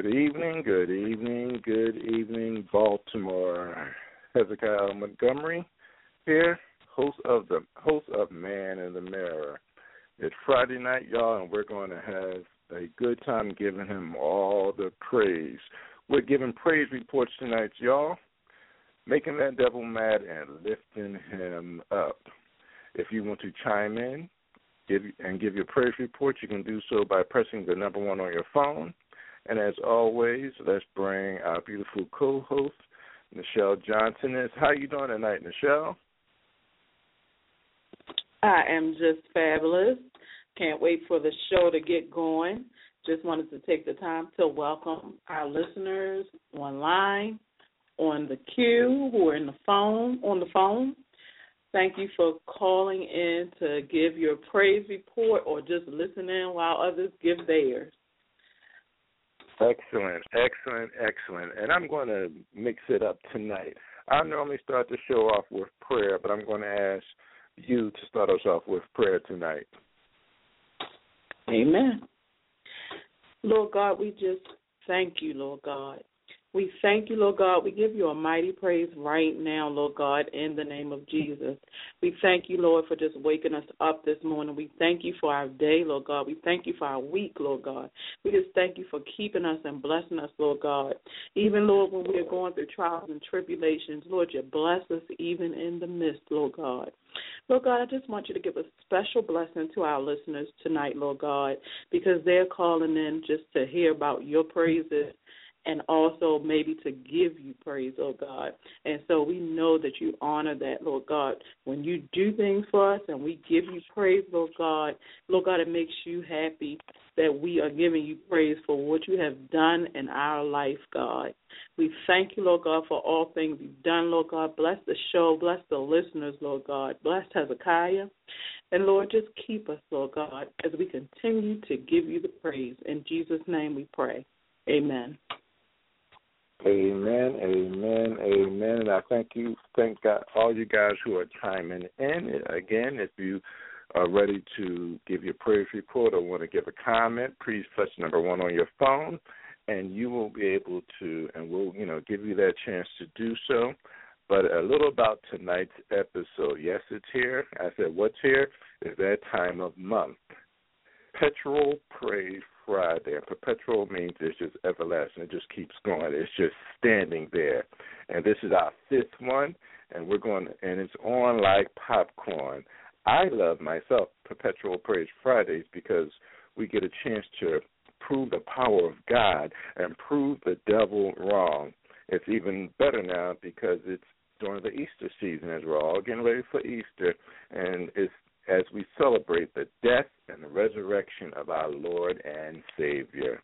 Good evening, good evening, good evening, Baltimore. Hezekiah Montgomery here, host of the host of Man in the Mirror. It's Friday night, y'all, and we're going to have a good time giving him all the praise. We're giving praise reports tonight, y'all, making that devil mad and lifting him up. If you want to chime in give and give your praise report, you can do so by pressing the number one on your phone. And as always, let's bring our beautiful co-host, Nichelle Johnson. Is how you doing tonight, Nichelle? I am just fabulous. Can't wait for the show to get going. Just wanted to take the time to welcome our listeners online, on the queue, who are in the phone on the phone. Thank you for calling in to give your praise report or just listen in while others give theirs. Excellent, excellent, excellent. And I'm going to mix it up tonight. I normally start the show off with prayer, but I'm going to ask you to start us off with prayer tonight. Amen. Lord God, we just thank you, Lord God. We thank you, Lord God. We give you a mighty praise right now, Lord God, in the name of Jesus. We thank you, Lord, for just waking us up this morning. We thank you for our day, Lord God. We thank you for our week, Lord God. We just thank you for keeping us and blessing us, Lord God. Even, Lord, when we are going through trials and tribulations, Lord, you bless us even in the midst, Lord God. Lord God, I just want you to give a special blessing to our listeners tonight, Lord God, because they're calling in just to hear about your praises and also maybe to give you praise, oh God. And so we know that you honor that, Lord God. When you do things for us and we give you praise, Lord God, Lord God, it makes you happy that we are giving you praise for what you have done in our life, God. We thank you, Lord God, for all things you've done, Lord God. Bless the show, bless the listeners, Lord God. Bless Hezekiah. And Lord, just keep us, Lord God, as we continue to give you the praise. In Jesus' name we pray. Amen. Amen, amen, amen. And I thank you, thank God, all you guys who are chiming in. Again, if you are ready to give your praise report or want to give a comment, please press number one on your phone, and you will be able to, and we'll, you know, give you that chance to do so. But a little about tonight's episode. Yes, it's here. I said, what's here is that time of month. Perpetual Praise Friday. And perpetual means it's just everlasting. It just keeps going. It's just standing there. And this is our fifth one, and we're going, and it's on like popcorn. I love myself Perpetual Praise Fridays because we get a chance to prove the power of God and prove the devil wrong. It's even better now because it's during the Easter season as we're all getting ready for Easter, and it's as we celebrate the death and the resurrection of our Lord and Savior.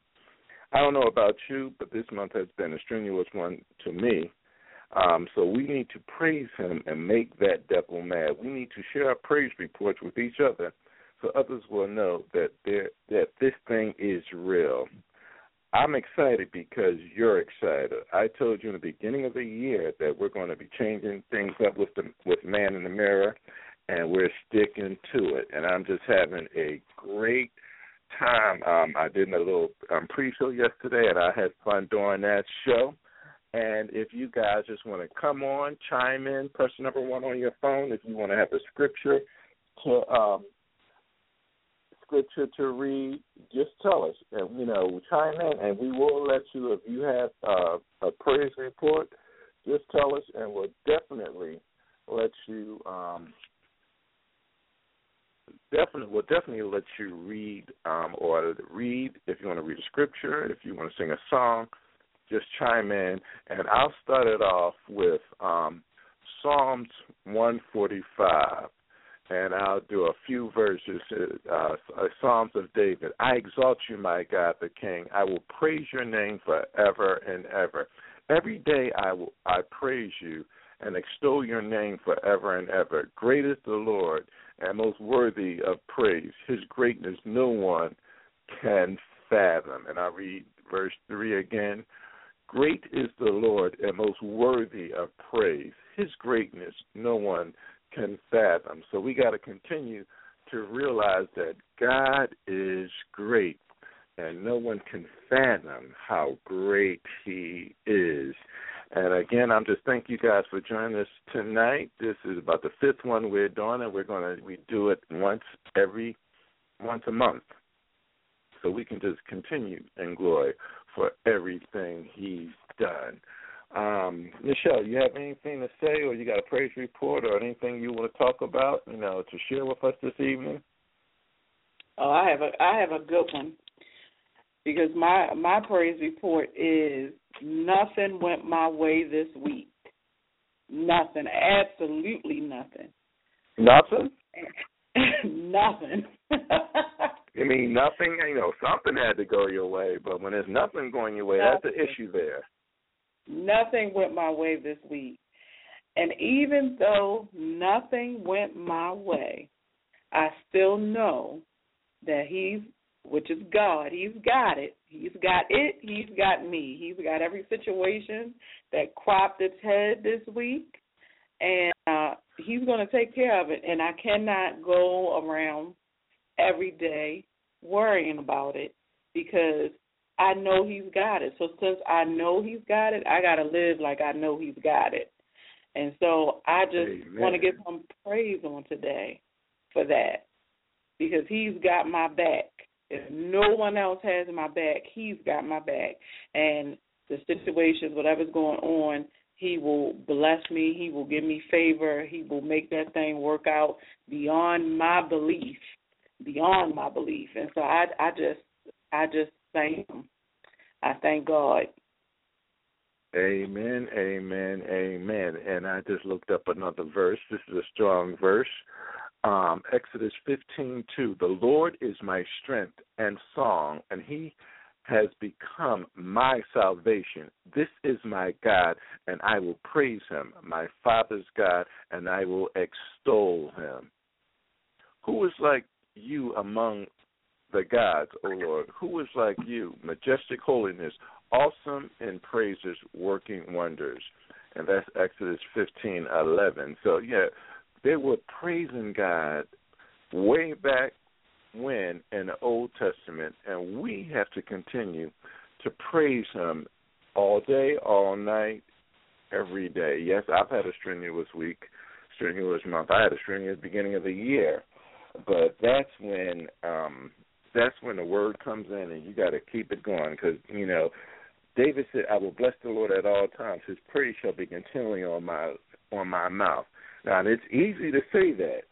I don't know about you, but this month has been a strenuous one to me. Um, so we need to praise him and make that devil mad. We need to share our praise reports with each other so others will know that that this thing is real. I'm excited because you're excited. I told you in the beginning of the year that we're going to be changing things up with the with Man in the Mirror, and we're sticking to it. And I'm just having a great time. Um, I did a little um, pre-show yesterday, and I had fun doing that show. And if you guys just want to come on, chime in, press number one on your phone. If you want to have a scripture to um, scripture to read, just tell us, and you know, chime in, and we will let you. If you have uh, a praise report, just tell us, and we'll definitely let you. Um, definitely, we'll definitely let you read um, or read if you want to read a scripture, if you want to sing a song. Just chime in, and I'll start it off with um, Psalms 145 and I'll do a few verses, uh, uh, Psalms of David. I exalt you, my God, the King. I will praise your name forever and ever. Every day I will I praise you and extol your name forever and ever. Great is the Lord and most worthy of praise. His greatness no one can fathom. And I read verse three again. Great is the Lord and most worthy of praise. His greatness no one can fathom. So we got to continue to realize that God is great and no one can fathom how great he is. And again, I'm just thank you guys for joining us tonight. This is about the fifth one we're doing, and we're gonna we do it once every once a month, so we can just continue in glory for everything He's done. Um, Nichelle, you have anything to say, or you got a praise report, or anything you want to talk about, you know, to share with us this evening? Oh, I have a I have a good one because my my praise report is nothing went my way this week. Nothing, absolutely nothing. Nothing. nothing. I mean, nothing. You know, something had to go your way, but when there's nothing going your way, that's the issue there. nothing went my way this week. And even though nothing went my way, I still know that he's which is God. He's got it. He's got it. He's got me. He's got every situation that cropped its head this week, and uh, he's going to take care of it. And I cannot go around every day worrying about it because I know he's got it. So since I know he's got it, I got to live like I know he's got it. And so I just want to give him praise on today for that because he's got my back. If no one else has my back, he's got my back. And the situations, whatever's going on, he will bless me. He will give me favor. He will make that thing work out beyond my belief, beyond my belief. And so I, I just, I just thank him. I thank God. Amen, amen, amen. And I just looked up another verse. This is a strong verse. Um, Exodus fifteen two. The Lord is my strength and song, and He has become my salvation. This is my God, and I will praise Him, my Father's God, and I will extol Him. Who is like you among the gods, O Lord? Who is like you? Majestic holiness, awesome in praises, working wonders. And that's Exodus fifteen eleven. So yeah, they were praising God way back when in the Old Testament, and we have to continue to praise Him all day, all night, every day. Yes, I've had a strenuous week, strenuous month. I had a strenuous beginning of the year, but that's when um that's when the word comes in, and you got to keep it going because you know David said, "I will bless the Lord at all times; His praise shall be continually on my on my mouth." Now, and it's easy to say that.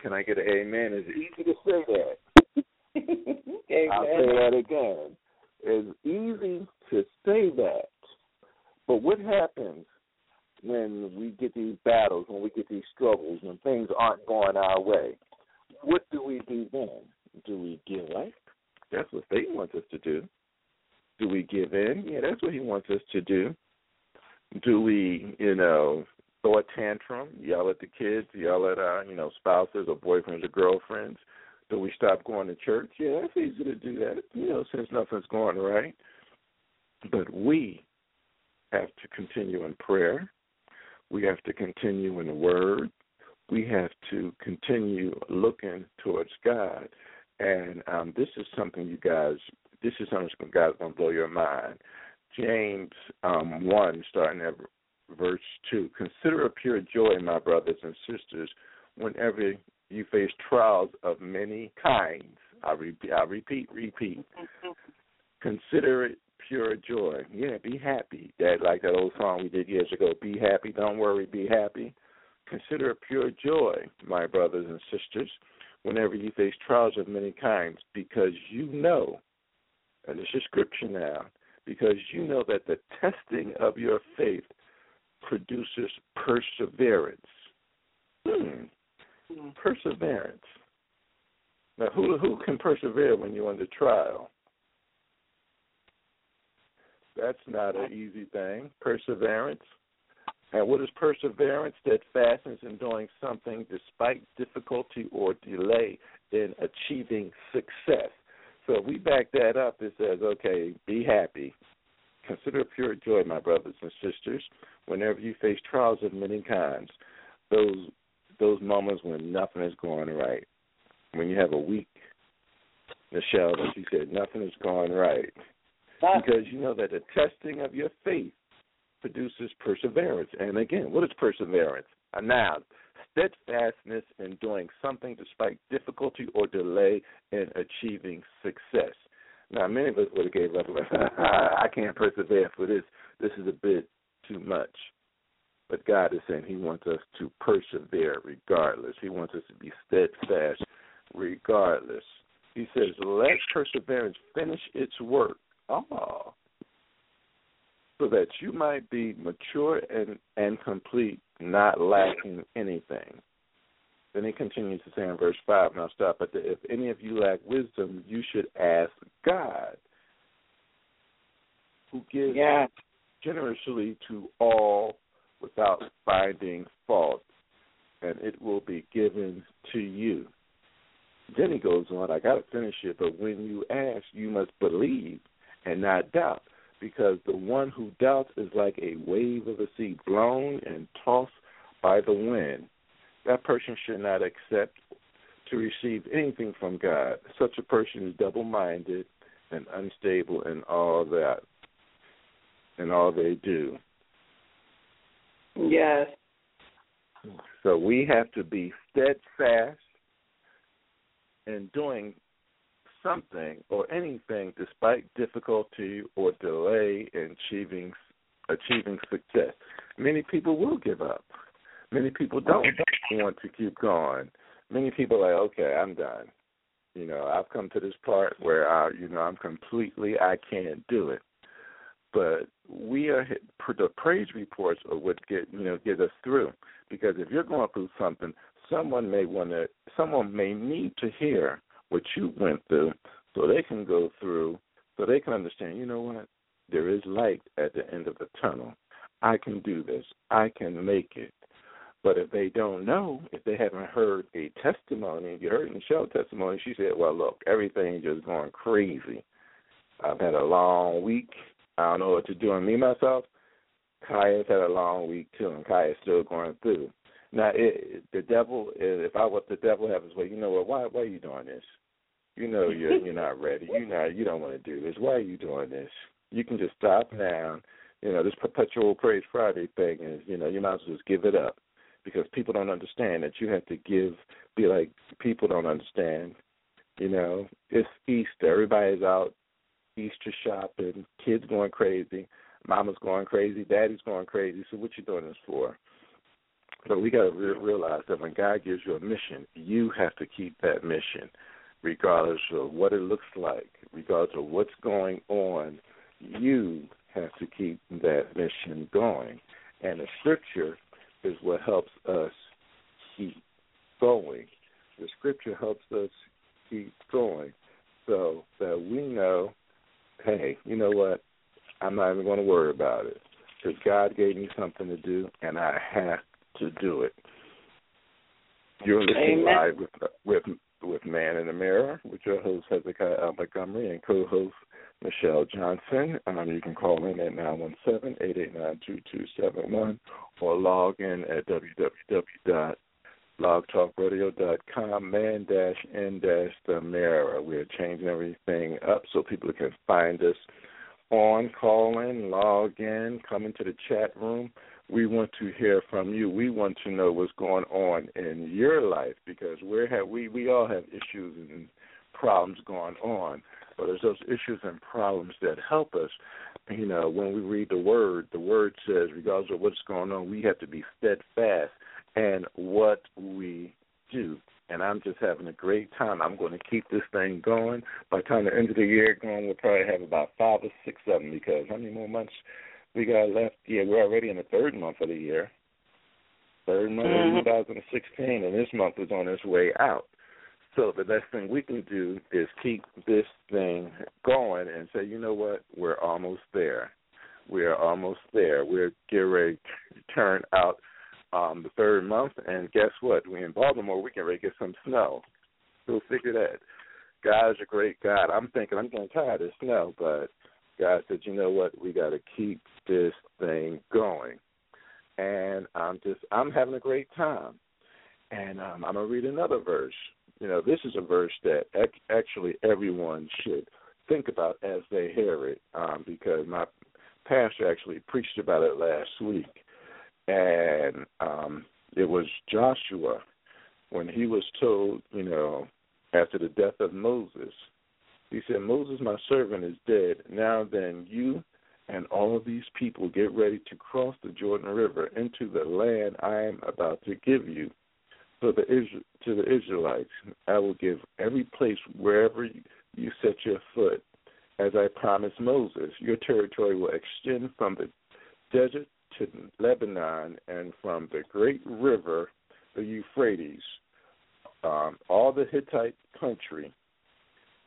Can I get an amen? It's easy to say that. I'll say that again. It's easy to say that, but what happens when we get these battles, when we get these struggles, when things aren't going our way? What do we do then? Do we give up? That's what Satan wants us to do. Do we give in? Yeah, that's what he wants us to do. Do we, you know, throw a tantrum, yell at the kids, yell at our, you know, spouses or boyfriends or girlfriends? Do we stop going to church? Yeah, that's easy to do that, you know, since nothing's going right. But we have to continue in prayer. We have to continue in the Word. We have to continue looking towards God. And um, this is something you guys, this is something guys going to blow your mind. James um, 1, starting at verse 2. Consider it pure joy, my brothers and sisters, whenever you face trials of many kinds. I repeat, I repeat, repeat. Consider it pure joy. Yeah, be happy. That like that old song we did years ago. Be happy. Don't worry. Be happy. Consider it pure joy, my brothers and sisters, whenever you face trials of many kinds, because you know, and this is scripture now, because you know that the testing of your faith produces perseverance. Hmm. Perseverance. Now, who who can persevere when you're under trial? That's not an easy thing. Perseverance. And what is perseverance? That fastens in doing something despite difficulty or delay in achieving success. So if we back that up, it says, okay, be happy. Consider pure joy, my brothers and sisters, whenever you face trials of many kinds. Those those moments when nothing is going right. When you have a week, Nichelle, that she said nothing is going right. Because you know that the testing of your faith produces perseverance. And again, what is perseverance? A noun. Steadfastness in doing something despite difficulty or delay in achieving success. Now, many of us would have gave up. I can't persevere for this. This is a bit too much. But God is saying He wants us to persevere regardless. He wants us to be steadfast regardless. He says, "Let perseverance finish its work." Oh, so that you might be mature and, and complete, not lacking anything. Then he continues to say in verse 5, and I'll stop at the, if any of you lack wisdom, you should ask God, who gives Yeah. generously to all without finding fault, and it will be given to you. Then he goes on, I got to finish it, but when you ask, you must believe and not doubt, because the one who doubts is like a wave of the sea blown and tossed by the wind. That person should not accept to receive anything from God. Such a person is double minded and unstable in all that in all they do. Yes. So we have to be steadfast in doing something or anything despite difficulty or delay in achieving achieving success. Many people will give up. Many people don't want to keep going. Many people are like, okay, I'm done. You know, I've come to this part where I, you know, I'm completely, I can't do it. But we are the praise reports are what get you know get us through. Because if you're going through something, someone may want to, someone may need to hear what you went through, so they can go through, so they can understand. You know what? There is light at the end of the tunnel. I can do this. I can make it. But if they don't know, if they haven't heard a testimony, if you heard Nichelle's testimony, she said, Well, look, everything's just going crazy. I've had a long week. I don't know what to do. And me, myself, Kaya's had a long week too, and Kaya's still going through. Now, it, the devil, if I was the devil, have his way. You know what? Why? Why are you doing this? You know you're you're not ready. You know you don't want to do this. Why are you doing this? You can just stop now. You know this perpetual praise Friday thing is. You know you might as well just give it up because people don't understand that you have to give. Be like people don't understand. You know it's Easter. Everybody's out Easter shopping. Kids going crazy. Mama's going crazy. Daddy's going crazy. So what you doing this for? So we got to re- realize that when God gives you a mission, you have to keep that mission, regardless of what it looks like, regardless of what's going on. You have to keep that mission going, and the Scripture is what helps us keep going. The Scripture helps us keep going, so that we know, hey, you know what? I'm not even going to worry about it because God gave me something to do, and I have to do it. You're listening Amen. live with with with Man in the Mirror with your host Hezekiah Montgomery and co-host Nichelle Johnson. Um, you can call in at nine one seven eight eight nine two two seven one or log in at www blogtalkradio.com man dash n dash the mirror. We're changing everything up so people can find us on, call in, log in, come into the chat room. We want to hear from you. We want to know what's going on in your life because we have we we all have issues and problems going on. But there's those issues and problems that help us. You know, when we read the word, the word says, regardless of what's going on, we have to be steadfast in what we do. And I'm just having a great time. I'm going to keep this thing going. By the time the end of the year going, we'll probably have about five or six of them because how many more months we got left? Yeah, we're already in the third month of the year. Third month Mhm. of 2016, and this month is on its way out. So the best thing we can do is keep this thing going and say, you know what, we're almost there. We're almost there. We're getting ready to turn out um, the third month, and guess what? We in Baltimore. We can ready to get some snow. Go figure that. God's a great God. I'm thinking I'm getting tired of snow, but God said, you know what? We got to keep this thing going, and I'm just I'm having a great time. And um, I'm gonna read another verse. You know, this is a verse that ac- actually everyone should think about as they hear it, um, because my pastor actually preached about it last week and um it was Joshua when he was told, you know, after the death of Moses, he said, Moses, my servant, is dead. Now then, you and all of these people get ready to cross the Jordan River into the land I am about to give you. So the to the Israelites, I will give every place wherever you set your foot, as I promised Moses. Your territory will extend from the desert to Lebanon and from the great river, the Euphrates, um, all the Hittite country,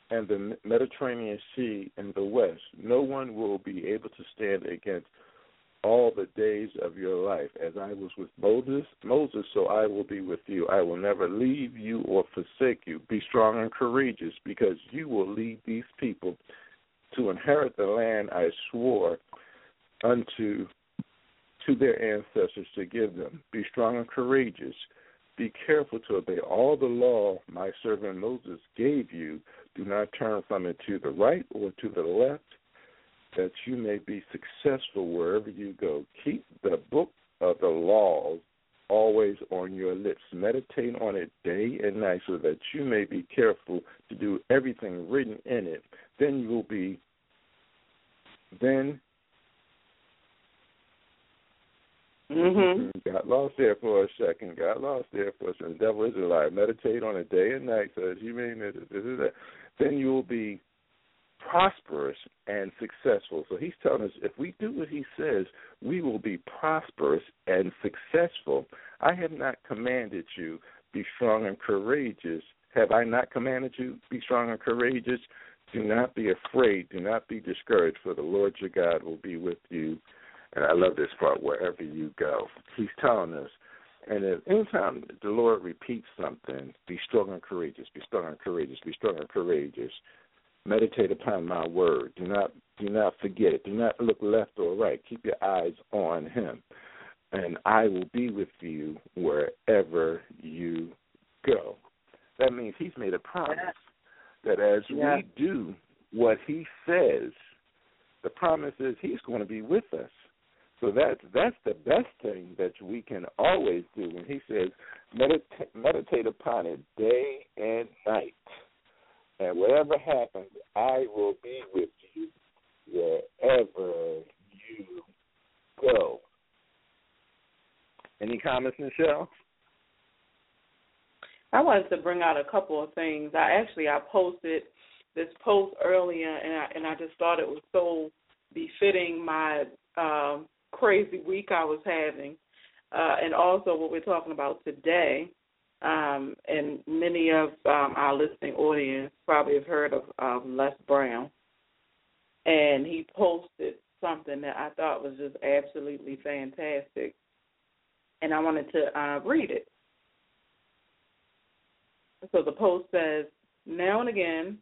and the Mediterranean Sea in the west. No one will be able to stand against all the days of your life. As I was with Moses, Moses, so I will be with you. I will never leave you or forsake you. Be strong and courageous, because you will lead these people to inherit the land I swore unto to their ancestors to give them. Be strong and courageous. Be careful to obey all the law my servant Moses gave you. Do not turn from it to the right or to the left, that you may be successful wherever you go. Keep the book of the laws always on your lips. Meditate on it day and night so that you may be careful to do everything written in it. Then you will be then Mhm. Got lost there for a second. Got lost there for a second. The devil is a lie. Meditate on it day and night, so as you may this, this, this, that. Then you will be prosperous and successful. So he's telling us if we do what he says, we will be prosperous and successful. I have not commanded you be strong and courageous. Have I not commanded you be strong and courageous? Do not be afraid. Do not be discouraged, for the Lord your God will be with you and I love this part, wherever you go. He's telling us. And if anytime the Lord repeats something, be strong and courageous, be strong and courageous, be strong and courageous. Meditate upon my word. Do not do not forget it. Do not look left or right. Keep your eyes on him. and I will be with you wherever you go. That means he's made a promise that as Yeah. we do what he says, the promise is he's going to be with us. So that's that's the best thing that we can always do. When he says, meditate, meditate upon it day and night, and whatever happens, I will be with you wherever you go. Any comments, Nichelle? I wanted to bring out a couple of things. I actually I posted this post earlier, and I and I just thought it was so befitting my um, crazy week I was having, uh, and also what we're talking about today. Um, and many of um, our listening audience probably have heard of um, Les Brown, and he posted something that I thought was just absolutely fantastic, and I wanted to uh, read it. So the post says, Now and again,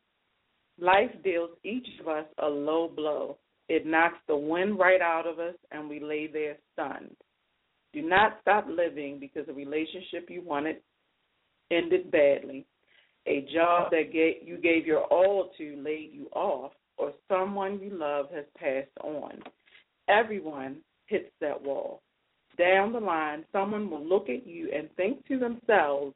life deals each of us a low blow. It knocks the wind right out of us, and we lay there stunned. Do not stop living because a relationship you wanted ended badly, a job that gave, you gave your all to laid you off, or someone you love has passed on. Everyone hits that wall. Down the line, someone will look at you and think to themselves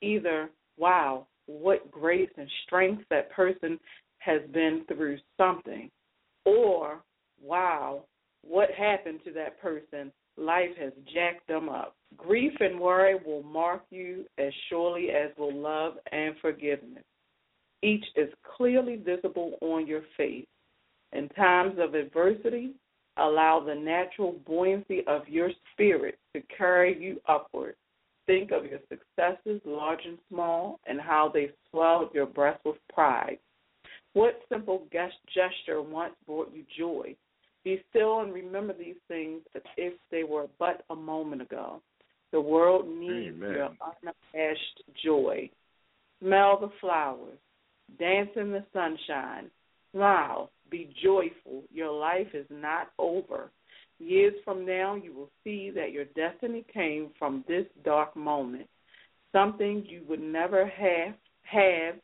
either, wow, what grace and strength that person has been through something, or wow, what happened to that person? Life has jacked them up. Grief and worry will mark you as surely as will love and forgiveness. Each is clearly visible on your face. In times of adversity, allow the natural buoyancy of your spirit to carry you upward. Think of your successes, large and small, and how they swelled your breast with pride. What simple gesture once brought you joy? Be still and remember these things if were but a moment ago. The world needs Amen. your unabashed joy. Smell the flowers. Dance in the sunshine. Smile. Be joyful. Your life is not over. Years from now, you will see that your destiny came from this dark moment. Something you would never have, have,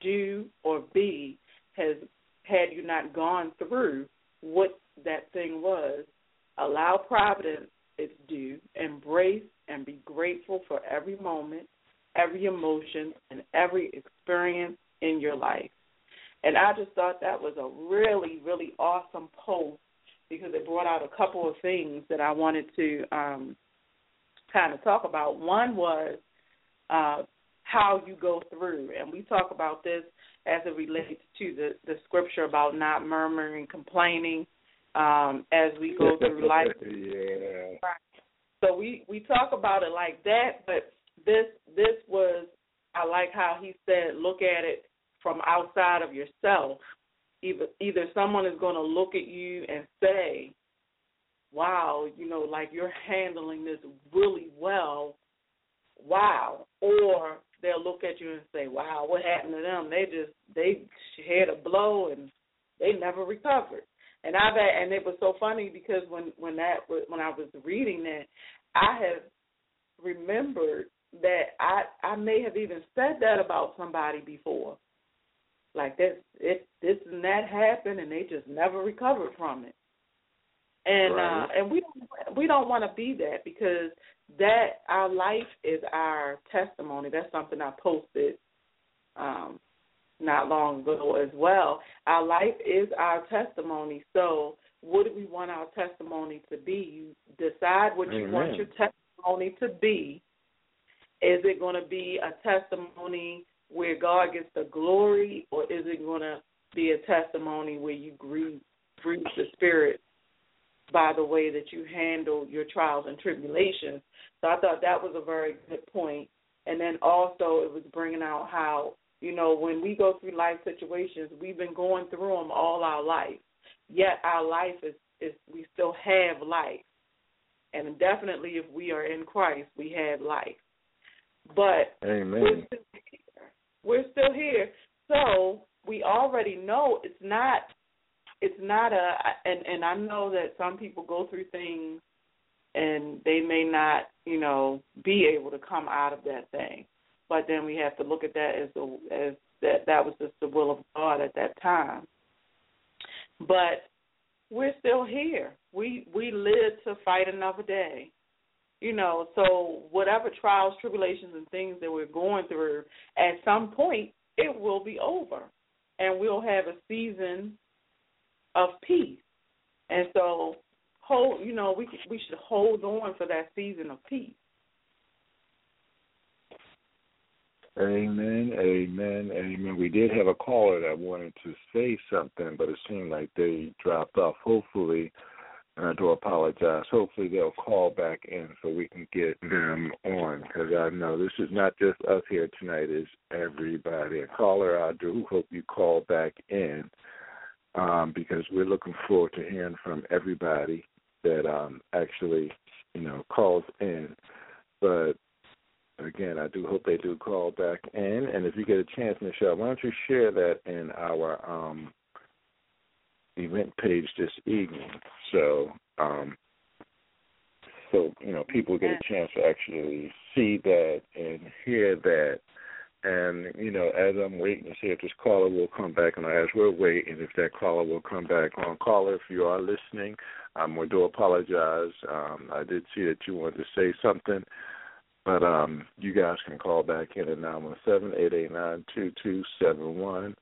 do, or be has had you not gone through what that thing was. Allow providence its due. Embrace and be grateful for every moment, every emotion, and every experience in your life. And I just thought that was a really, really awesome post because it brought out a couple of things that I wanted to um, kind of talk about. One was uh, how you go through, and we talk about this as it relates to the, the scripture about not murmuring, complaining um, as we go through life. yeah. So we we talk about it like that, but this this was I like how he said look at it from outside of yourself. Either either someone is going to look at you and say, "Wow, you know, like you're handling this really well." Wow, or they'll look at you and say, "Wow, what happened to them? They just they had a blow and they never recovered." And I've had, and it was so funny because when when that when I was reading that, I have remembered that I I may have even said that about somebody before, like this it this and that happened and they just never recovered from it. And Right. uh and we don't we don't want to be that because that our life is our testimony. That's something I posted um not long ago as well. Our life is our testimony. So, what do we want our testimony to be? You decide what you want your testimony to be. Is it going to be a testimony where God gets the glory, or is it going to be a testimony where you grieve, grieve the Spirit by the way that you handle your trials and tribulations? So, I thought that was a very good point. And then also, it was bringing out how you know, when we go through life situations, we've been going through them all our life. Yet our life is is we still have life, and definitely if we are in Christ, we have life. But we're still here. We're still here, so we already know it's not. It's not a, and and I know that some people go through things and they may not, you know, be able to come out of that thing. But then we have to look at that as the as that that was just the will of God at that time. But we're still here. We we live to fight another day. You know, so whatever trials, tribulations, and things that we're going through, at some point it will be over, and we'll have a season of peace. And so, hold. You know, we we should hold on for that season of peace. Amen, amen, amen. We did have a caller that wanted to say something, but it seemed like they dropped off. Hopefully, and I do apologize. Hopefully, they'll call back in so we can get them on because I know this is not just us here tonight, it's everybody. A caller, I do hope you call back in um, because we're looking forward to hearing from everybody that um, actually, you know, calls in. But again, I do hope they do call back in. And if you get a chance, Nichelle, why don't you share that in our um, event page this evening? So, um, so you know, people get a chance to actually see that and hear that. And you know, as I'm waiting to see if this caller will come back, and as we're waiting, if that caller will come back on. Caller, if you are listening, um, we do apologize. Um, I did see that you wanted to say something. But um, you guys can call back in at nine one seven eight eight nine two two seven one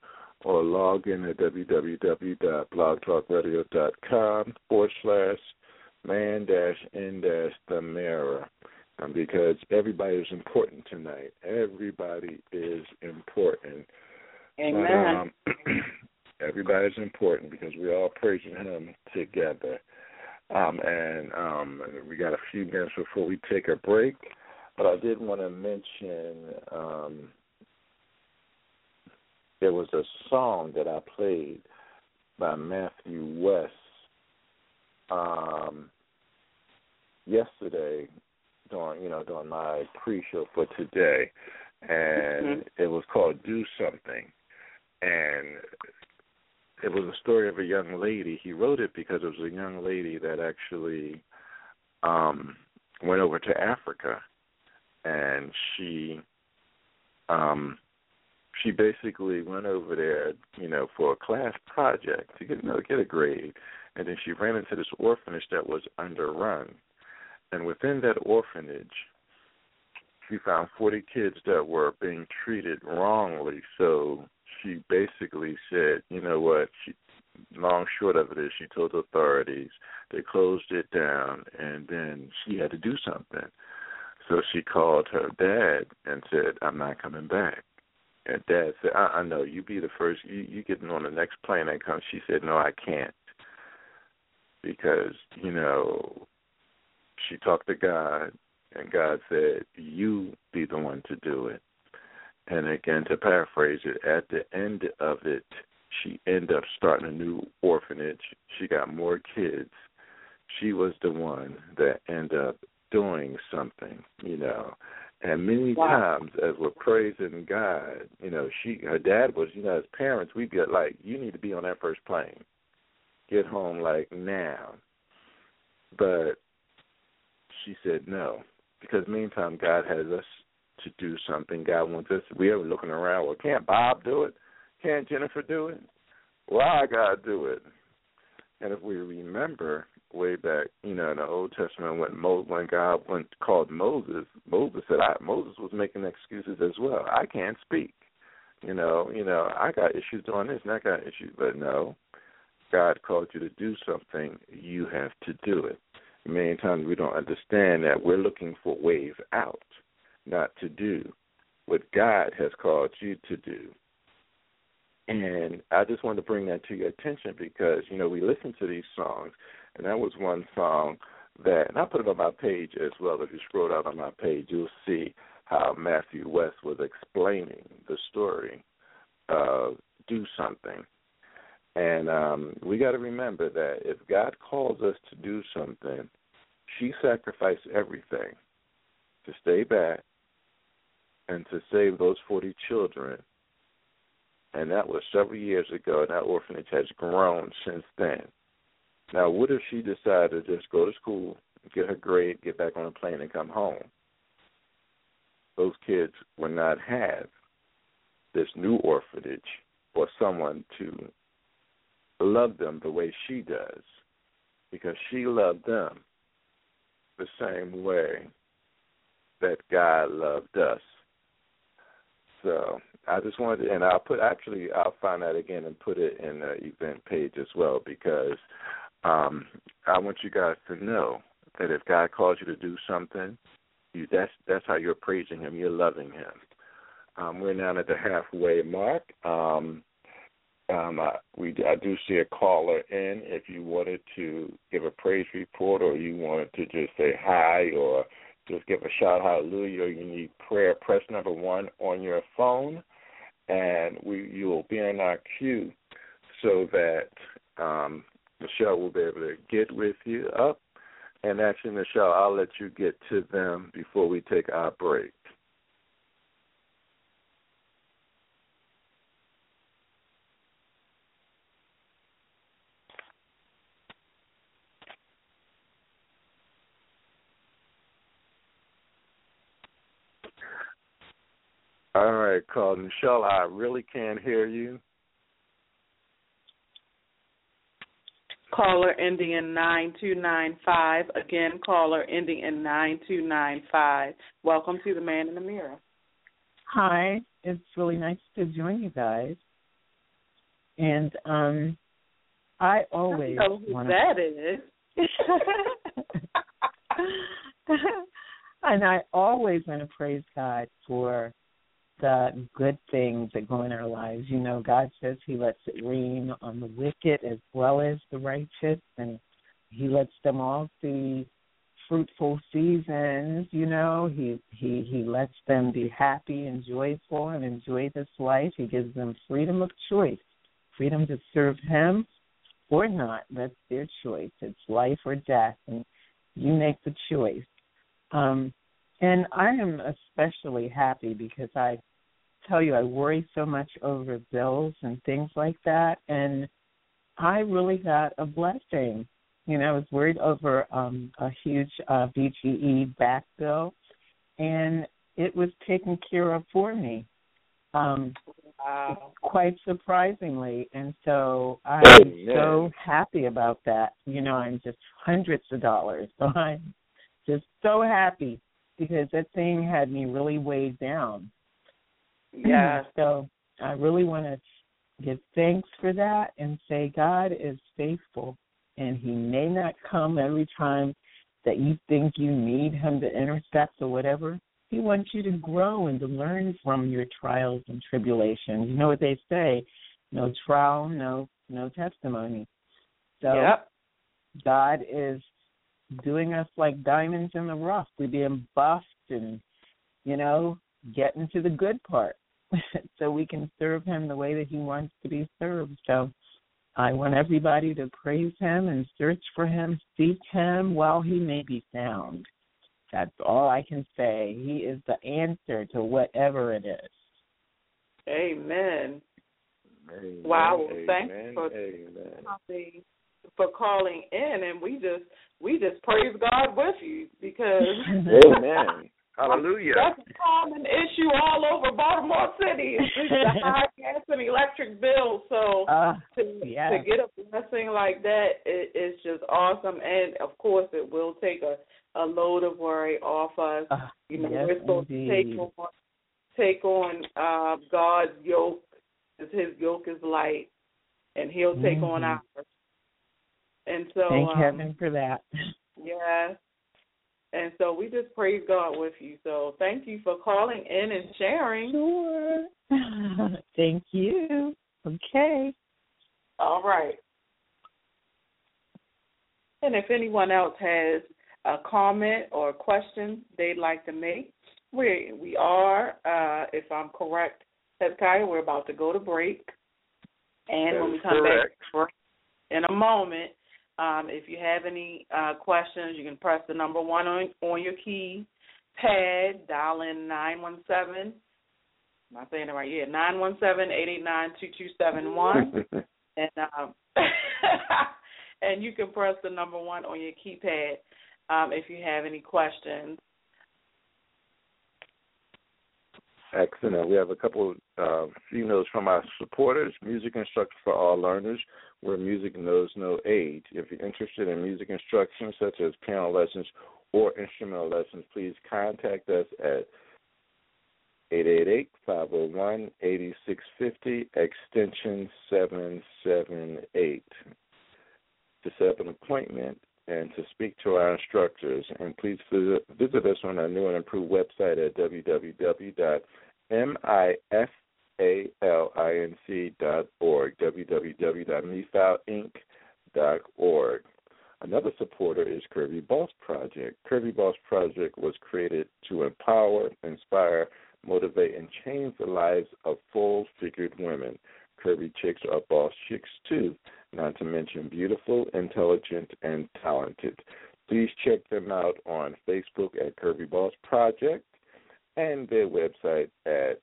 or log in at www.blogtalkradio.com forward slash man dash in dash the mirror. Um, because everybody is important tonight. Everybody is important. Amen. But, um, everybody is important because we're all praising Him together. Um, and um, we got a few minutes before we take a break. But I did want to mention um, there was a song that I played by Matthew West um, yesterday during you know during my pre-show for today, and Mhm. it was called "Do Something," and it was a story of a young lady. He wrote it because it was a young lady that actually um, went over to Africa and she um she basically went over there, you know, for a class project to get you know, get a grade and then she ran into this orphanage that was underrun. And within that orphanage she found forty kids that were being treated wrongly. So she basically said, you know what, she long short of it is she told the authorities, they closed it down and then she had to do something. So she called her dad and said, "I'm not coming back." And dad said, "I, I know you be the first. You you getting on the next plane that comes." She said, "No, I can't," because you know she talked to God, and God said, "You be the one to do it." And again, to paraphrase it, at the end of it, she ended up starting a new orphanage. She got more kids. She was the one that ended up doing something, you know. And many Wow. times, as we're praising God, you know, she, her dad was, you know, as parents, we get like, you need to be on that first plane, get home like now. But she said no, because meantime, God has us to do something. God wants us. We are looking around. Well, can't Bob do it? Can't Jennifer do it? Well, I gotta do it. And if we remember way back, you know, in the Old Testament when Mo, when God went called Moses, Moses said, I, Moses was making excuses as well. I can't speak. You know, you know, I got issues doing this and I got issues, but no, God called you to do something. You have to do it. Many times we don't understand that we're looking for ways out, not to do what God has called you to do. And I just wanted to bring that to your attention because, you know, we listen to these songs, and that was one song that, and I put it on my page as well. If you scroll down on my page, you'll see how Matthew West was explaining the story of Do Something. And um, we got to remember that if God calls us to do something, she sacrificed everything to stay back and to save those 40 children and that was several years ago, and that orphanage has grown since then. Now, what if she decided to just go to school, get her grade, get back on a plane, and come home. Those kids would not have this new orphanage or someone to love them the way she does because she loved them the same way that God loved us. So I just wanted to, and I'll put actually I'll find that again and put it in the event page as well because um, I want you guys to know that if God calls you to do something, you that's that's how you're praising Him. You're loving Him. Um, we're now at the halfway mark. Um, um, I, we I do see a caller in. If you wanted to give a praise report, or you wanted to just say hi, or just give a shout hallelujah, or you need prayer, press number one on your phone, and we you will be in our queue so that um, Nichelle will be able to get with you up. And actually, Nichelle, I'll let you get to them before we take our break. All right, call Nichelle. I really can't hear you. Caller ending in 9295. Again, caller ending in 9295. Welcome to the Man in the Mirror. Hi, it's really nice to join you guys. And um I always I know who want that is. and I always want to praise God for the good things that go in our lives. You know, God says He lets it rain on the wicked as well as the righteous, and He lets them all see fruitful seasons. You know, He He He lets them be happy and joyful and enjoy this life. He gives them freedom of choice, freedom to serve Him or not. That's their choice. It's life or death, and you make the choice. Um, and I am especially happy because I tell you I worry so much over bills and things like that, and I really got a blessing. You know, I was worried over um, a huge uh, BGE back bill, and it was taken care of for me. Um, Wow. quite surprisingly. And so I'm Amen. so happy about that. You know, I'm just hundreds of dollars. So I'm just so happy because that thing had me really weighed down. Yes. So I really want to give thanks for that and say God is faithful and he may not come every time that you think you need him to intercept or whatever. He wants you to grow and to learn from your trials and tribulations. You know what they say, no trial, no no testimony. So Yep. God is doing us like diamonds in the rough. We're being buffed and, you know, getting to the good part so we can serve Him the way that He wants to be served. So I want everybody to praise Him and search for Him, seek Him while He may be found. That's all I can say. He is the answer to whatever it is. Amen. Amen, Wow, well, thank you for- amen. For calling in, and we just we just praise God with you because Amen. Hallelujah. That's a common issue all over Baltimore City. It's just the high gas and electric bill. So Uh, to yeah. to get a blessing like that, it, it's just awesome. And of course, it will take a a load of worry off us. uh, You know, yes, we're supposed indeed. to take on take on uh, God's yoke, because His yoke is light, and He'll take on Mhm. ours. And so, Thank um, heaven for that. yeah. And so we just praise God with you. So thank you for calling in and sharing. Sure. Thank you. Okay. All right. And if anyone else has a comment or a question they'd like to make, we we are, uh, if I'm correct, Hezekiah, we're about to go to break. And That when we come correct. back in a moment, um, if you have any uh, questions, you can press the number one on, on your key pad, dial in 917. Am I saying it right? Yeah, 917 889 2271 and um, and you can press the number one on your keypad um, if you have any questions. Excellent. We have a couple uh, females from our supporters, Music Instructor for All Learners, where music knows no age. If you're interested in music instruction, such as piano lessons or instrumental lessons, please contact us at 888-501-8650, extension 778, to set up an appointment and to speak to our instructors. And please visit, visit us on our new and improved website at www.mifalnc.org, www.mifalinc.org. Another supporter is Curvy Boss Project. Curvy Boss Project was created to empower, inspire, motivate, and change the lives of full figured women. Curvy chicks are boss chicks too, not to mention beautiful, intelligent, and talented. Please check them out on Facebook at Curvy Boss Project and their website at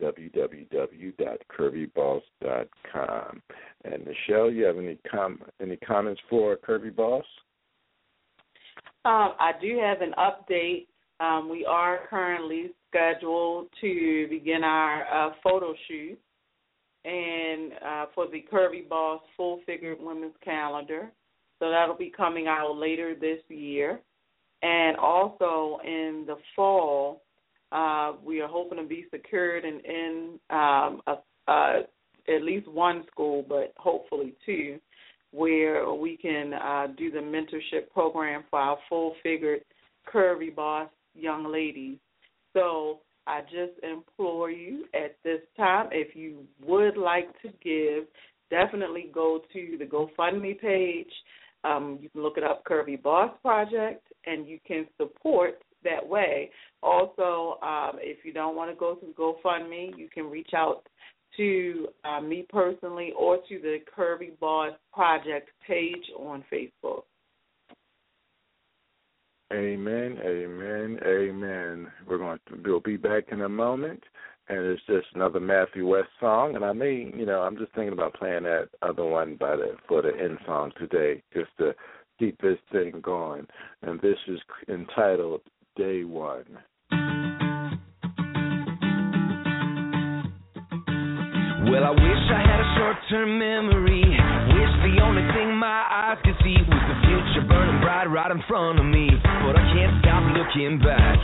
www.curvyboss.com. And Nichelle, you have any com- any comments for Curvy Boss? Um, I do have an update. Um, we are currently scheduled to begin our uh, photo shoot and uh, for the Curvy Boss Full Figured Women's Calendar. So that'll be coming out later this year. And also in the fall, uh, we are hoping to be secured in, in um, a, uh, at least one school, but hopefully two, where we can uh, do the mentorship program for our full figured curvy boss young ladies. So I just implore you at this time, if you would like to give, definitely go to the GoFundMe page. Um, you can look it up, Curvy Boss Project, and you can support that way. Also, um, if you don't want to go through GoFundMe, you can reach out to uh, me personally or to the Curvy Boss Project page on Facebook. Amen, amen, amen. We're going to we'll be back in a moment, and it's just another Matthew West song. And I may, you know, I'm just thinking about playing that other one by the for the end song today, just to keep this thing going. And this is entitled Day One. Well, I wish I had a short-term memory. Wish the only thing my eyes could see was the future burning bright right in front of me. But I can't stop looking back.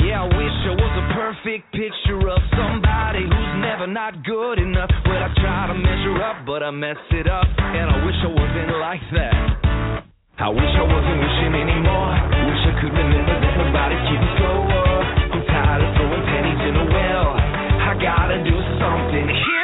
Yeah, I wish I was a perfect picture of somebody who's never not good enough. Well, I try to measure up, but I mess it up. And I wish I wasn't like that. I wish I wasn't wishing anymore. Wish I could remember that nobody keeps score. I'm tired of throwing pennies in a well. I gotta do something.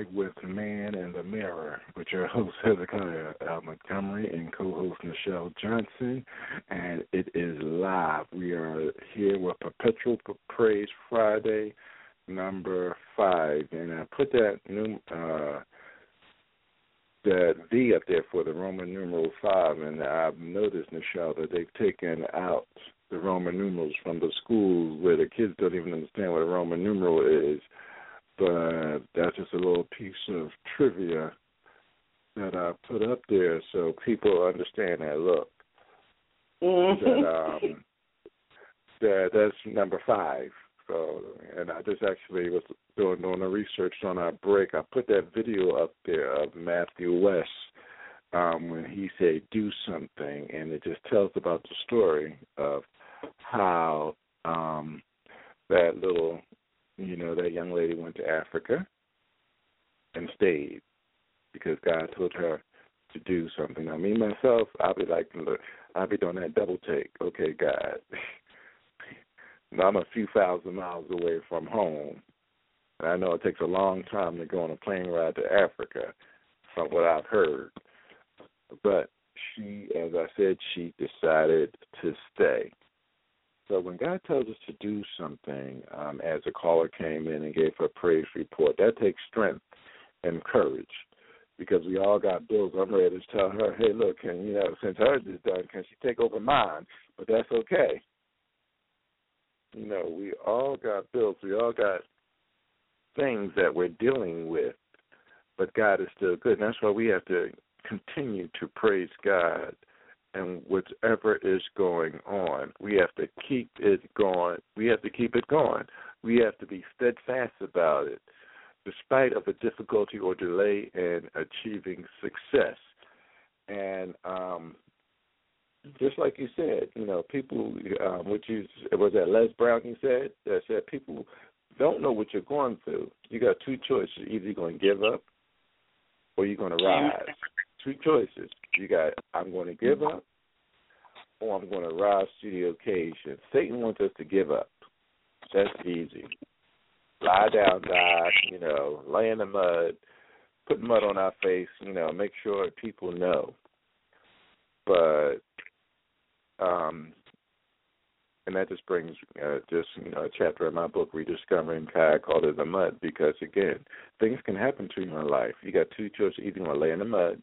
Live with Man in the Mirror with your host Hezekiah L. Montgomery and co-host Nichelle Johnson, and it is live. We are here with Perpetual Praise Friday, number five, and I put that new uh, that V up there for the Roman numeral five, and I've noticed Nichelle that they've taken out the Roman numerals from the schools where the kids don't even understand what a Roman numeral is but that's just a little piece of trivia that I put up there so people understand that look. That um that that's number five. So and I just actually was doing doing the research on our break. I put that video up there of Matthew West um when he said do something and it just tells about the story of how um that little you know, that young lady went to Africa and stayed because God told her to do something. Now, me myself, I'll be like, look, I'll be doing that double take. Okay, God. now, I'm a few thousand miles away from home, and I know it takes a long time to go on a plane ride to Africa, from what I've heard. But she, as I said, she decided to stay. So when God tells us to do something, um, as a caller came in and gave her praise report, that takes strength and courage because we all got bills. I'm ready to tell her, hey, look, can you know, since hers is done, can she take over mine? But that's okay. You know, we all got bills. We all got things that we're dealing with, but God is still good. And that's why we have to continue to praise God and whatever is going on. We have to keep it going. We have to keep it going. We have to be steadfast about it, despite of a difficulty or delay in achieving success. And um, just like you said, you know, people, um, which you was that Les Brown you said that said people don't know what you're going through. You got two choices: either you're going to give up or you're going to rise. Two choices. You got I'm going to give up or I'm going to rise to the occasion. Satan wants us to give up. That's easy. Lie down, die, you know, lay in the mud, put mud on our face, you know, make sure people know. But um and that just brings uh, just you know a chapter in my book, Rediscovering Kai, called it the mud, because again, things can happen to you in life. You got two choices: either you want to lay in the mud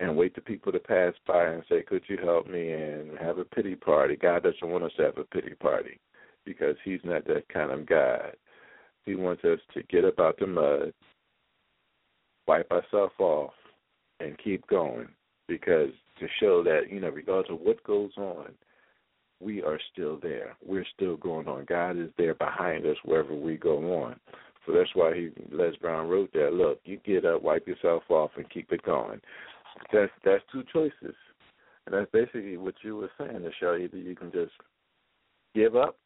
and wait for people to pass by and say, "Could you help me?" and have a pity party. God doesn't want us to have a pity party because He's not that kind of God. He wants us to get up out the mud, wipe ourselves off, and keep going because to show that you know, regardless of what goes on, we are still there. We're still going on. God is there behind us wherever we go on. So that's why he Les Brown wrote that. Look, you get up, wipe yourself off, and keep it going. That's that's two choices, and that's basically what you were saying, Nichelle. Either you can just give up,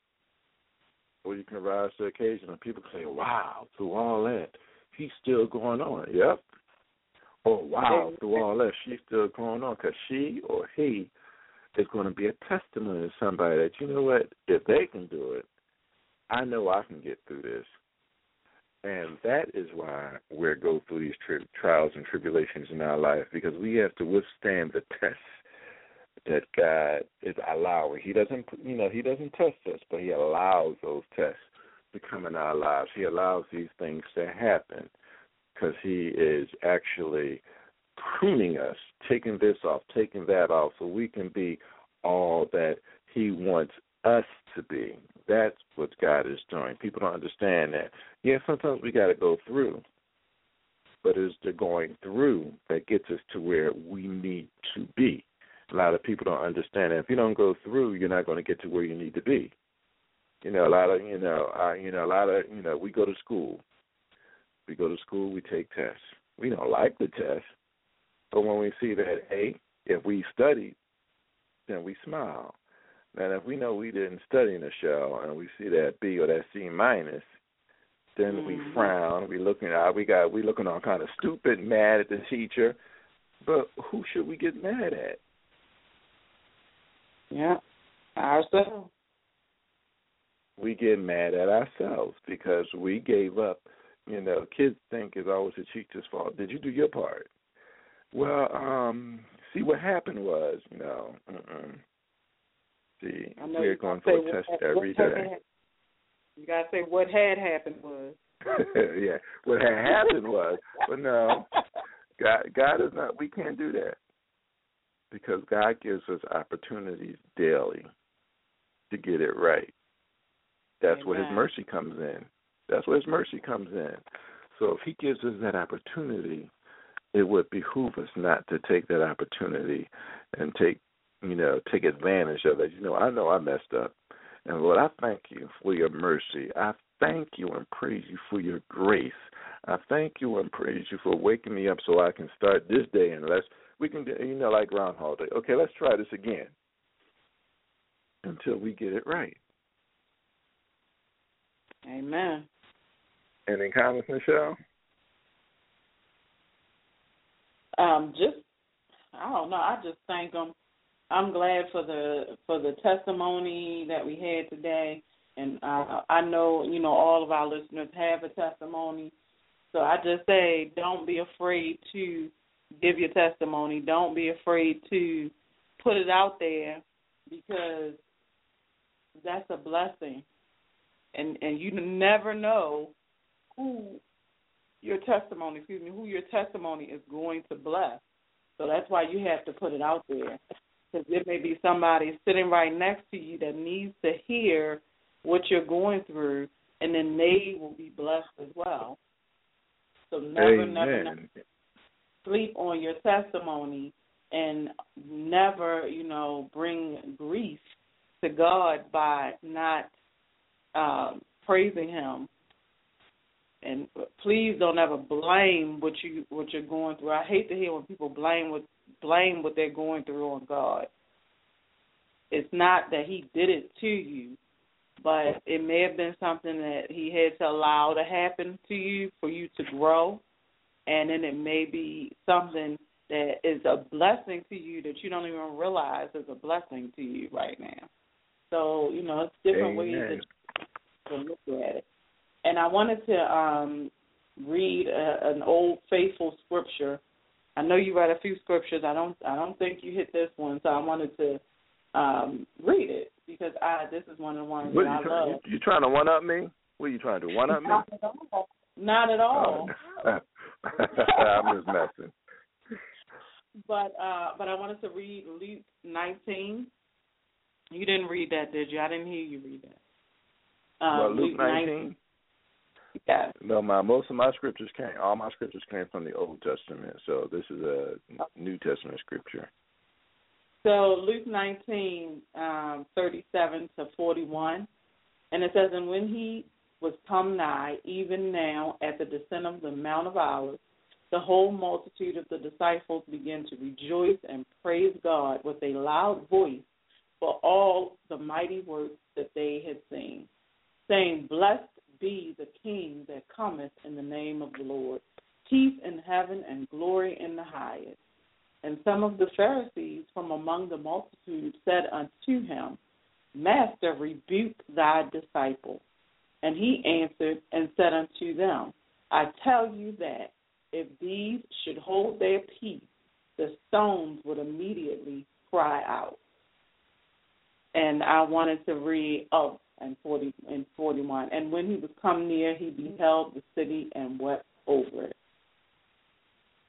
or you can rise to the occasion. And people say, "Wow, through all that, he's still going on." Yep. Oh wow, through all that, she's still going on because she or he is going to be a testimony to somebody that you know what, if they can do it, I know I can get through this. And that is why we go through these tri- trials and tribulations in our life because we have to withstand the tests that God is allowing. He doesn't, you know, He doesn't test us, but He allows those tests to come in our lives. He allows these things to happen because He is actually pruning us, taking this off, taking that off, so we can be all that He wants us to be. That's what God is doing. People don't understand that. Yeah, sometimes we got to go through, but it's the going through that gets us to where we need to be. A lot of people don't understand that. If you don't go through, you're not going to get to where you need to be. You know, a lot of you know, uh, you know, a lot of you know, we go to school. We go to school, we take tests. We don't like the test, but when we see that, hey, if we studied, then we smile. And if we know we didn't study in the show and we see that B or that C minus, then mm-hmm. we frown. We looking at we got we looking all kind of stupid, mad at the teacher. But who should we get mad at? Yeah, ourselves. We get mad at ourselves because we gave up You know, kids think it's always the teacher's fault. Did you do your part? Well, um, see what happened was, you know, mm-mm. see, we're going for a test every day. You gotta say what had happened was. yeah, what had happened was, but no, God, God is not. We can't do that because God gives us opportunities daily to get it right. That's where His mercy comes in. That's where His mercy comes in. So if He gives us that opportunity, it would behoove us not to take that opportunity and take, you know, take advantage of it. You know, I know I messed up, and Lord, I thank you for your mercy. I thank you and praise you for your grace. I thank you and praise you for waking me up so I can start this day and let's we can do you know like Groundhog Day. Okay, let's try this again until we get it right. Amen. Any comments, Nichelle? Um, just I don't know. I just thank them. I'm glad for the for the testimony that we had today, and uh, I know you know all of our listeners have a testimony. So I just say, don't be afraid to give your testimony. Don't be afraid to put it out there because that's a blessing, and and you never know who your testimony, excuse me, who your testimony is going to bless. So that's why you have to put it out there. Because there may be somebody sitting right next to you that needs to hear what you're going through, and then they will be blessed as well. So never, never, never sleep on your testimony and never, you know, bring grief to God by not um, praising Him. And please don't ever blame what you what you're going through. I hate to hear when people blame what blame what they're going through on God. It's not that He did it to you, but it may have been something that He had to allow to happen to you for you to grow, and then it may be something that is a blessing to you that you don't even realize is a blessing to you right now. So you know, it's different ways Amen. that you can look at it. And I wanted to um, read a, an old faithful scripture. I know you read a few scriptures. I don't. I don't think you hit this one, so I wanted to um, read it because I. This is one of the ones What that you, I trying, love. you, you trying to one up me? What are you trying to do? One up me? Not at all. Not at all. Oh. I'm just messing. But uh, but I wanted to read Luke 19. You didn't read that, did you? I didn't hear you read that. Uh, well, Luke 19. Yes. No, my most of my scriptures came. All my scriptures came from the Old Testament, so this is a New Testament scripture. So Luke 19, um, 37 to 41. And it says, And when he was come nigh, even now at the descent of the Mount of Olives, the whole multitude of the disciples began to rejoice and praise God with a loud voice for all the mighty works that they had seen, saying, Blessed be the King that cometh in the name of the Lord, peace in heaven and glory in the highest. And some of the Pharisees from among the multitude said unto him, Master, rebuke thy disciples. And he answered and said unto them, I tell you that if these should hold their peace, the stones would immediately cry out. And I wanted to read oh and forty and forty one. And when he was come near he beheld the city and wept over it.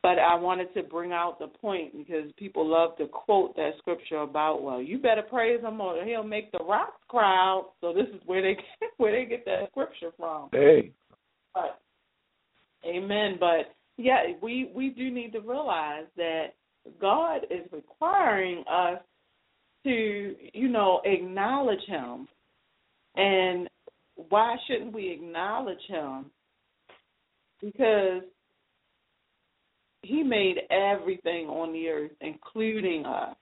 But I wanted to bring out the point because people love to quote that scripture about, well, you better praise him or he'll make the rocks cry out. So this is where they get, where they get that scripture from. Hey, But amen. But yeah, we we do need to realize that God is requiring us to, you know, acknowledge him. And why shouldn't we acknowledge him? Because he made everything on the earth, including us.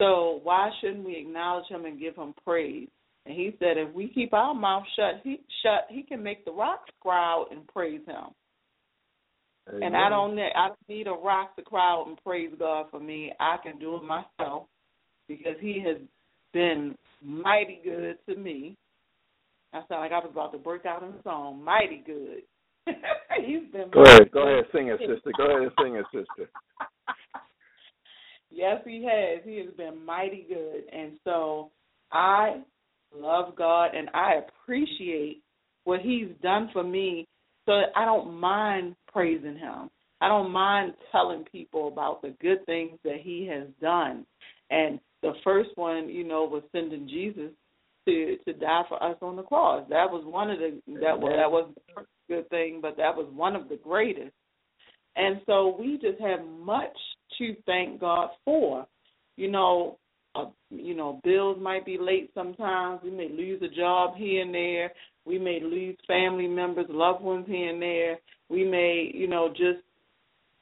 So why shouldn't we acknowledge him and give him praise? And he said, if we keep our mouth shut, he shut, he can make the rocks cry out and praise him. And I don't, ne- I don't need a rock to cry out and praise God for me. I can do it myself because He has been mighty good to me. I sound like I was about to break out in song. Mighty good. He's been Go ahead, go ahead, sing it, sister. Go ahead and sing it, sister. yes, he has. He has been mighty good. And so I love God and I appreciate what he's done for me. So I don't mind praising him. I don't mind telling people about the good things that he has done. And the first one, you know, was sending Jesus to to die for us on the cross. That was one of the that was that was first good thing, but that was one of the greatest. And so we just have much to thank God for. You know, uh, you know, bills might be late sometimes. We may lose a job here and there. We may lose family members, loved ones here and there. We may, you know, just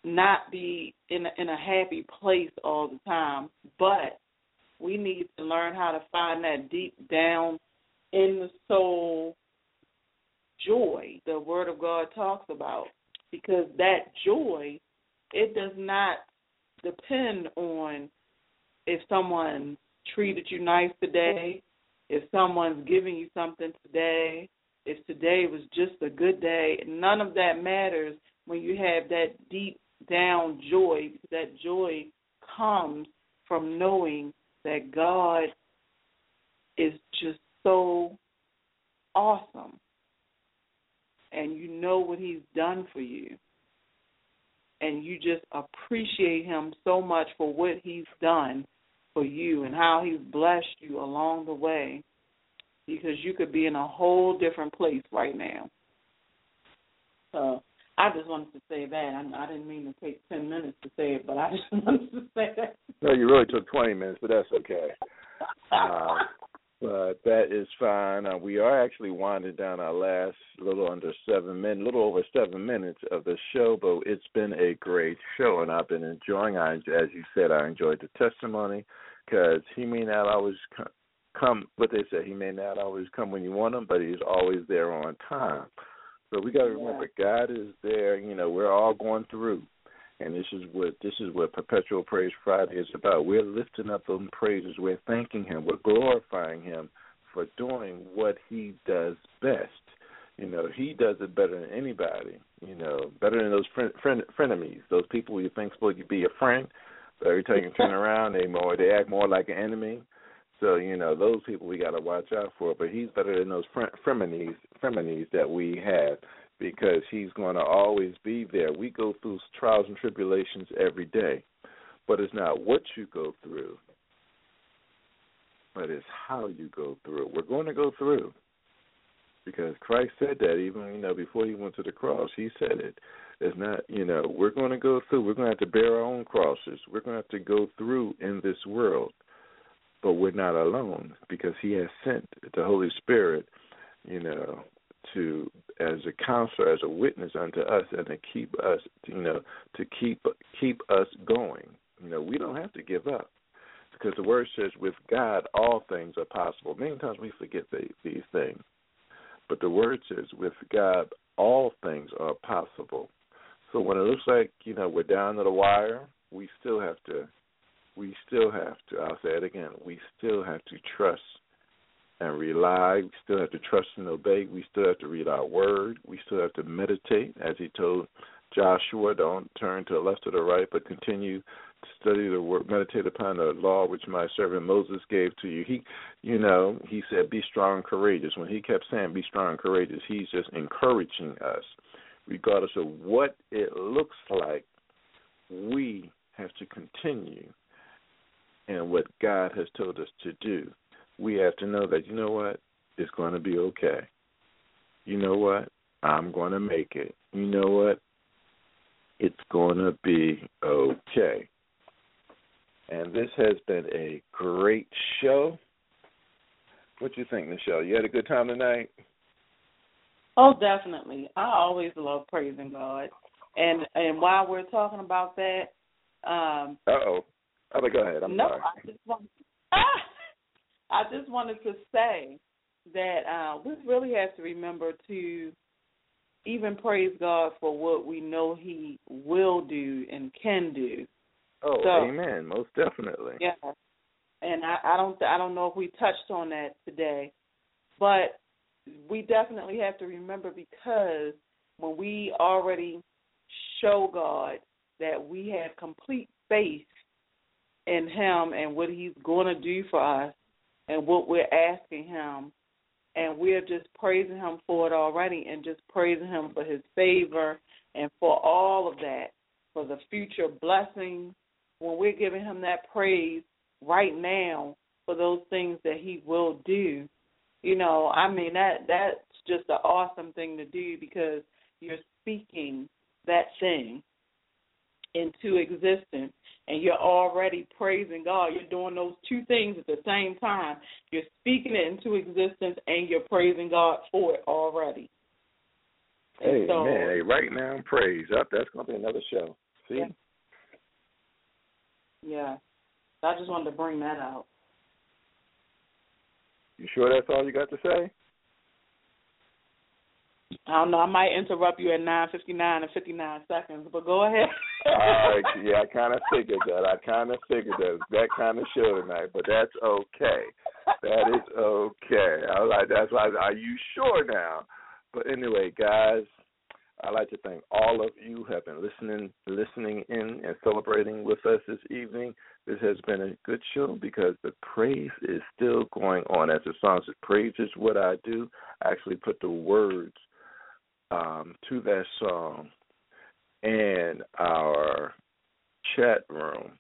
not be in a, in a happy place all the time. But we need to learn how to find that deep down in the soul joy the word of God talks about because that joy it does not depend on if someone treated you nice today, if someone's giving you something today, if today was just a good day, none of that matters when you have that deep down joy that joy comes from knowing that God is just so awesome. And you know what he's done for you. And you just appreciate him so much for what he's done for you and how he's blessed you along the way. Because you could be in a whole different place right now. So I just wanted to say that. I, I didn't mean to take 10 minutes to say it, but I just wanted to say that. No, you really took 20 minutes, but that's okay. Uh, but that is fine. Uh, we are actually winding down our last little under seven minutes, little over seven minutes of the show. But it's been a great show, and I've been enjoying. I, as you said, I enjoyed the testimony because he may not always come. What they say, he may not always come when you want him, but he's always there on time. So we got to remember, God is there. You know, we're all going through and this is what this is what Perpetual Praise Friday is about. We're lifting up them praises. We're thanking Him. We're glorifying Him for doing what He does best. You know, He does it better than anybody. You know, better than those friend, friend frenemies, those people you think supposed to be a friend, but every time you turn around, they more they act more like an enemy. So you know, those people we got to watch out for. But He's better than those frenemies, frenemies that we have because he's going to always be there. We go through trials and tribulations every day, but it's not what you go through, but it's how you go through. We're going to go through because Christ said that even you know before he went to the cross, he said it. It's not you know we're going to go through. We're going to have to bear our own crosses. We're going to have to go through in this world, but we're not alone because he has sent the Holy Spirit. You know, to as a counselor, as a witness unto us, and to keep us, you know, to keep keep us going. You know, we don't have to give up because the word says, "With God, all things are possible." Many times we forget the, these things, but the word says, "With God, all things are possible." So when it looks like you know we're down to the wire, we still have to, we still have to. I'll say it again. We still have to trust and rely. We still have to trust and obey. We still have to read our word. We still have to meditate, as he told Joshua, don't turn to the left or the right, but continue to study the word, meditate upon the law which my servant Moses gave to you. He, you know, he said, be strong and courageous. When he kept saying, be strong and courageous, he's just encouraging us, regardless of what it looks like. We have to continue in what God has told us to do we have to know that you know what it's going to be okay. You know what I'm going to make it. You know what it's going to be okay. And this has been a great show. What you think, Nichelle? You had a good time tonight? Oh, definitely. I always love praising God. And and while we're talking about that, um Uh oh. Oh, go ahead. I'm no, sorry. I just want I just wanted to say that uh, we really have to remember to even praise God for what we know He will do and can do. Oh, So- amen. Most definitely. Yeah, and I, I don't I don't know if we touched on that today, but we definitely have to remember because when we already show God that we have complete faith in Him and what He's going to do for us and what we're asking Him, and we're just praising Him for it already and just praising Him for His favor and for all of that, for the future blessings. When we're giving Him that praise right now for those things that He will do, you know, I mean that that's just an awesome thing to do because you're speaking that thing into existence and you're already praising God. You're doing those two things at the same time. You're speaking it into existence and you're praising God for it already. And Hey, so, man, hey, right now, praise up. That's gonna be another show. See, Yeah. yeah. I just wanted to bring that out. you sure that's all you got to say? I don't know. I might interrupt you at nine fifty nine and fifty nine seconds, but go ahead. Uh, yeah, I kind of figured that. I kind of figured that that kind of show tonight, but that's okay. That is okay. I was like, that's why. Are you sure now? But anyway, guys, I'd like to thank all of you who have been listening, listening in, and celebrating with us this evening. This has been a good show because the praise is still going on. As the song says, "Praise is what I do." I actually put the words um, to that song in our chat room.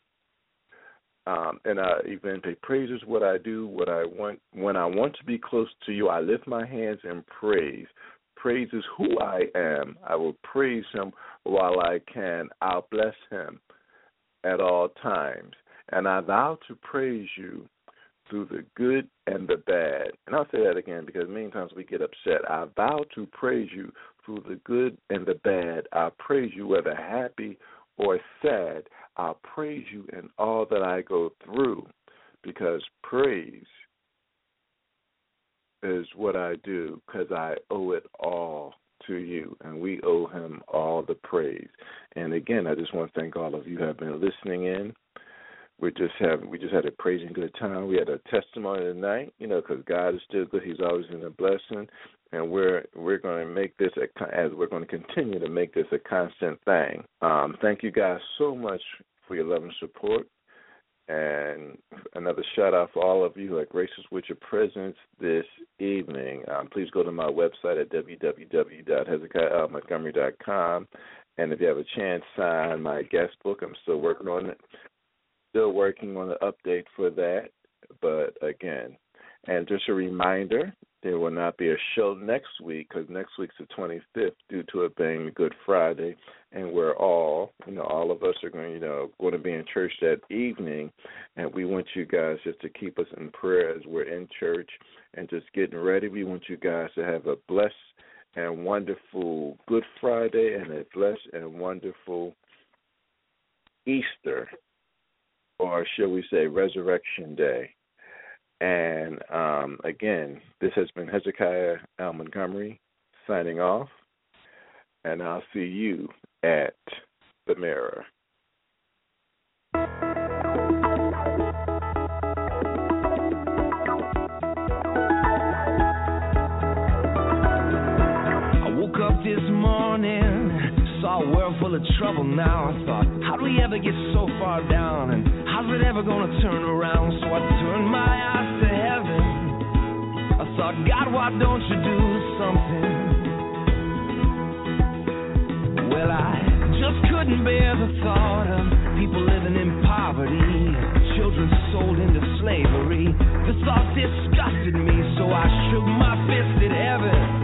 Um, and I even say, praise is what I do. What I want when I want to be close to you, I lift my hands and praise. Praise is who I am. I will praise Him while I can. I'll bless Him at all times, and I vow to praise you through the good and the bad. And I'll say that again because many times we get upset. I vow to praise you through the good and the bad. I praise you whether happy or sad. I'll praise you in all that I go through because praise is what I do because I owe it all to you and we owe him all the praise. And again, I just want to thank all of you who have been listening in we just have we just had a praising good time. We had a testimony tonight, you know, because God is still good. He's always in a blessing, and we're we're going to make this a as we're going to continue to make this a constant thing. Um, thank you guys so much for your love and support, and another shout out for all of you who are gracious with your presence this evening. Um, please go to my website at www.hezekiahmontgomery.com. And if you have a chance, sign my guest book. I'm still working on it still working on the update for that. But again, and just a reminder, there will not be a show next week because next week's the 25th due to it being Good Friday, and we're all, you know, all of us are going, you know, going to be in church that evening, and we want you guys just to keep us in prayer as we're in church and just getting ready. We want you guys to have a blessed and wonderful Good Friday and a blessed and wonderful Easter or shall we say Resurrection Day. And um, again, this has been Hezekiah L. Montgomery signing off, and I'll see you at the mirror. I woke up this morning, saw a world full of trouble now. I thought, how do we ever get so far down? And how's it ever gonna turn around? So I turned my eyes to heaven. I thought, God, why don't you do something? Well, I just couldn't bear the thought of people living in poverty, children sold into slavery. The thought disgusted me, so I shook my fist at heaven.